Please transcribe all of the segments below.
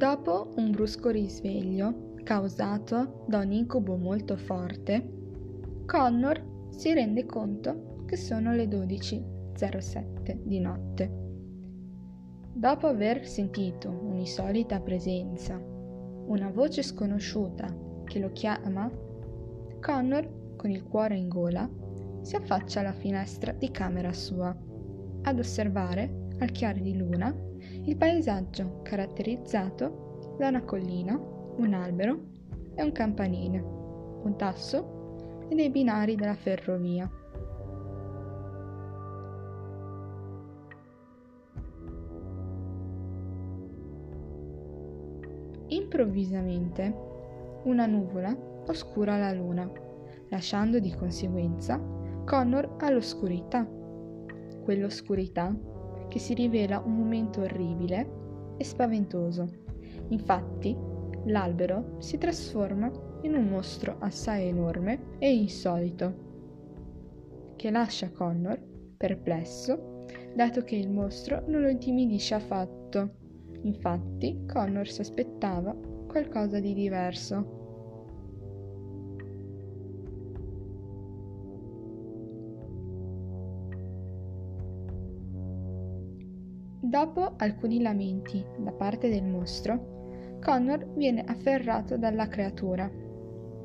Dopo un brusco risveglio, causato da un incubo molto forte, Connor si rende conto che sono le 12.07 di notte. Dopo aver sentito un'insolita presenza, una voce sconosciuta che lo chiama, Connor, con il cuore in gola, si affaccia alla finestra di camera sua, ad osservare, al chiaro di luna, il paesaggio caratterizzato da una collina, un albero e un campanile, un tasso e dei binari della ferrovia. Improvvisamente una nuvola oscura la luna, lasciando di conseguenza Connor all'oscurità. Quell'oscurità che si rivela un momento orribile e spaventoso. Infatti, l'albero si trasforma in un mostro assai enorme e insolito, che lascia Connor perplesso, dato che il mostro non lo intimidisce affatto. Infatti, Connor si aspettava qualcosa di diverso. Dopo alcuni lamenti da parte del mostro, Connor viene afferrato dalla creatura,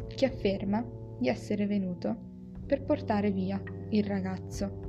che afferma di essere venuto per portare via il ragazzo.